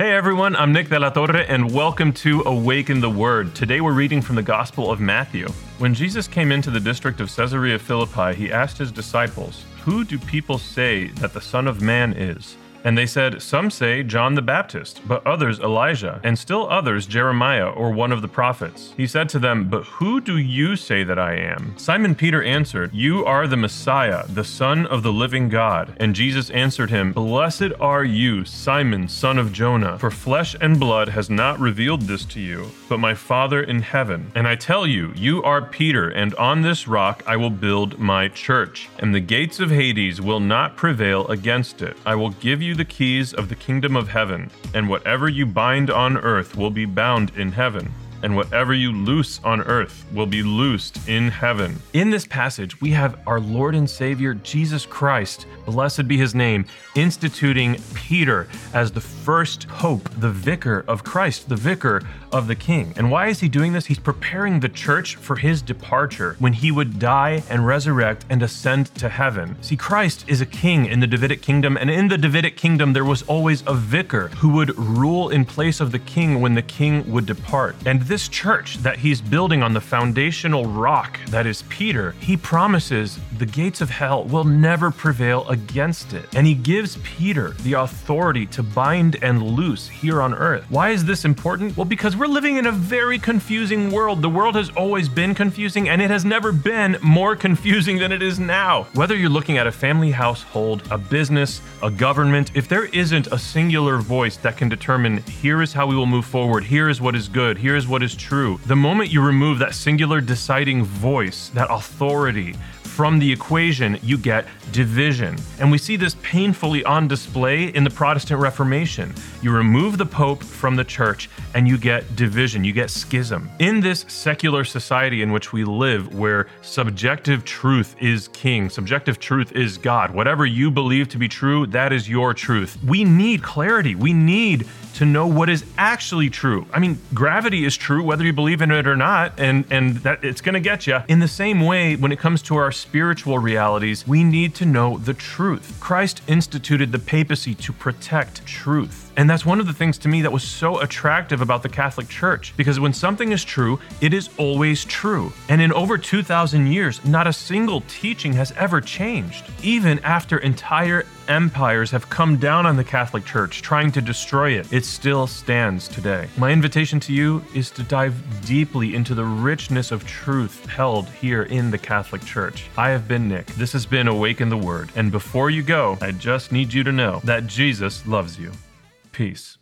Hey everyone, I'm Nick de la Torre, and welcome to Awaken the Word. Today we're reading from the Gospel of Matthew. When Jesus came into the district of Caesarea Philippi, he asked his disciples, Who do people say that the Son of Man is? And they said, Some say John the Baptist, but others Elijah, and still others Jeremiah or one of the prophets. He said to them, But who do you say that I am? Simon Peter answered, You are the Messiah, the Son of the living God. And Jesus answered him, Blessed are you, Simon, son of Jonah, for flesh and blood has not revealed this to you, but my Father in heaven. And I tell you, you are Peter, and on this rock I will build my church, and the gates of Hades will not prevail against it. I will give you the keys of the kingdom of heaven, and whatever you bind on earth will be bound in heaven and whatever you loose on earth will be loosed in heaven. In this passage, we have our Lord and Savior Jesus Christ, blessed be his name, instituting Peter as the first pope, the vicar of Christ, the vicar of the king. And why is he doing this? He's preparing the church for his departure when he would die and resurrect and ascend to heaven. See, Christ is a king in the Davidic kingdom, and in the Davidic kingdom, there was always a vicar who would rule in place of the king when the king would depart. And this church that he's building on the foundational rock that is Peter, he promises the gates of hell will never prevail against it. And he gives Peter the authority to bind and loose here on earth. Why is this important? Well, because we're living in a very confusing world. The world has always been confusing, and it has never been more confusing than it is now. Whether you're looking at a family household, a business, a government, if there isn't a singular voice that can determine here is how we will move forward, here is what is good, here is what is true, the moment you remove that singular deciding voice, that authority, from the equation, you get division. And we see this painfully on display in the Protestant Reformation. You remove the Pope from the church and you get division, you get schism. In this secular society in which we live, where subjective truth is king, subjective truth is God, whatever you believe to be true, that is your truth. We need clarity. We need to know what is actually true. I mean, gravity is true whether you believe in it or not, and and that it's going to get you. In the same way, when it comes to our spiritual realities, we need to know the truth. Christ instituted the papacy to protect truth. And that's one of the things to me that was so attractive about the Catholic Church, because when something is true, it is always true. And in over 2,000 years, not a single teaching has ever changed. Even after entire empires have come down on the Catholic Church trying to destroy it, it still stands today. My invitation to you is to dive deeply into the richness of truth held here in the Catholic Church. I have been Nick. This has been Awaken the Word. And before you go, I just need you to know that Jesus loves you. Peace.